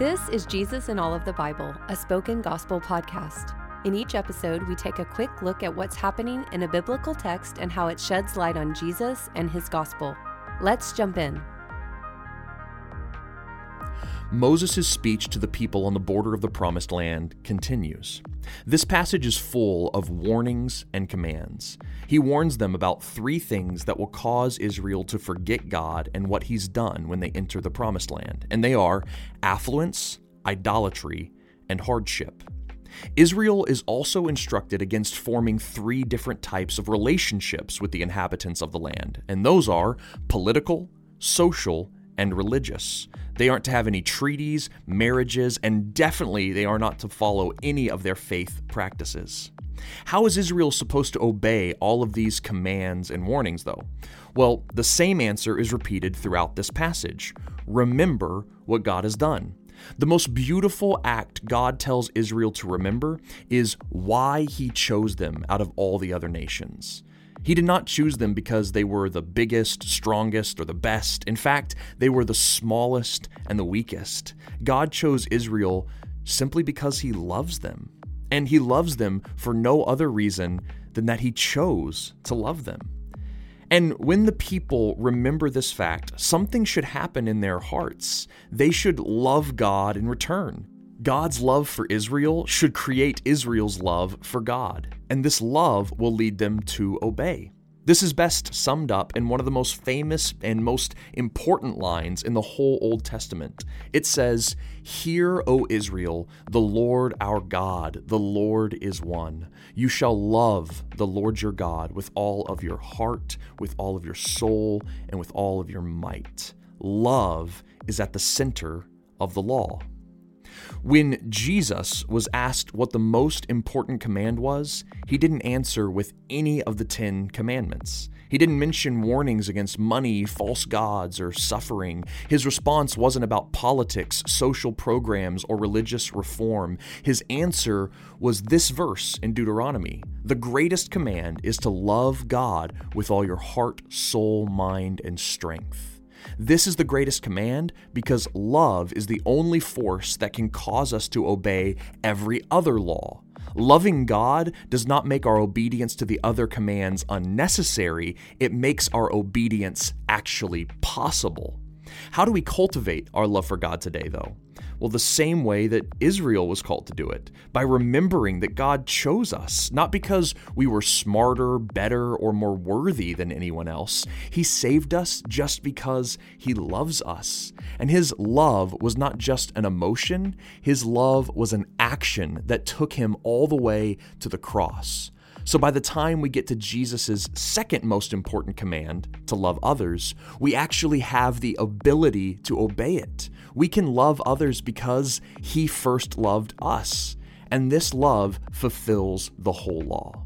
This is Jesus in All of the Bible, a spoken gospel podcast. In each episode, we take a quick look at what's happening in a biblical text and how it sheds light on Jesus and his gospel. Let's jump in. Moses' speech to the people on the border of the Promised Land continues. This passage is full of warnings and commands. He warns them about three things that will cause Israel to forget God and what He's done when they enter the Promised Land, and they are affluence, idolatry, and hardship. Israel is also instructed against forming three different types of relationships with the inhabitants of the land, and those are political, social, and religious. They aren't to have any treaties, marriages, and definitely they are not to follow any of their faith practices. How is Israel supposed to obey all of these commands and warnings, though? Well, the same answer is repeated throughout this passage. Remember what God has done. The most beautiful act God tells Israel to remember is why he chose them out of all the other nations. He did not choose them because they were the biggest, strongest, or the best. In fact, they were the smallest and the weakest. God chose Israel simply because He loves them. And He loves them for no other reason than that He chose to love them. And when the people remember this fact, something should happen in their hearts. They should love God in return. God's love for Israel should create Israel's love for God, and this love will lead them to obey. This is best summed up in one of the most famous and most important lines in the whole Old Testament. It says, Hear, O Israel, the Lord our God, the Lord is one. You shall love the Lord your God with all of your heart, with all of your soul, and with all of your might. Love is at the center of the law. When Jesus was asked what the most important command was, he didn't answer with any of the Ten Commandments. He didn't mention warnings against money, false gods, or suffering. His response wasn't about politics, social programs, or religious reform. His answer was this verse in Deuteronomy The greatest command is to love God with all your heart, soul, mind, and strength. This is the greatest command because love is the only force that can cause us to obey every other law. Loving God does not make our obedience to the other commands unnecessary, it makes our obedience actually possible. How do we cultivate our love for God today, though? Well, the same way that Israel was called to do it, by remembering that God chose us, not because we were smarter, better, or more worthy than anyone else. He saved us just because He loves us. And His love was not just an emotion, His love was an action that took Him all the way to the cross. So by the time we get to Jesus' second most important command, to love others, we actually have the ability to obey it. We can love others because he first loved us, and this love fulfills the whole law.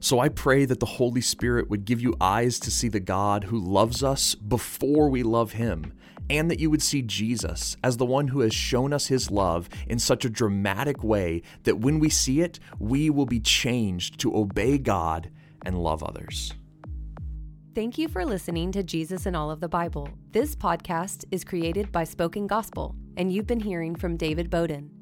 So I pray that the Holy Spirit would give you eyes to see the God who loves us before we love him and that you would see Jesus as the one who has shown us his love in such a dramatic way that when we see it, we will be changed to obey God and love others. Thank you for listening to Jesus in All of the Bible. This podcast is created by Spoken Gospel, and you've been hearing from David Bowden.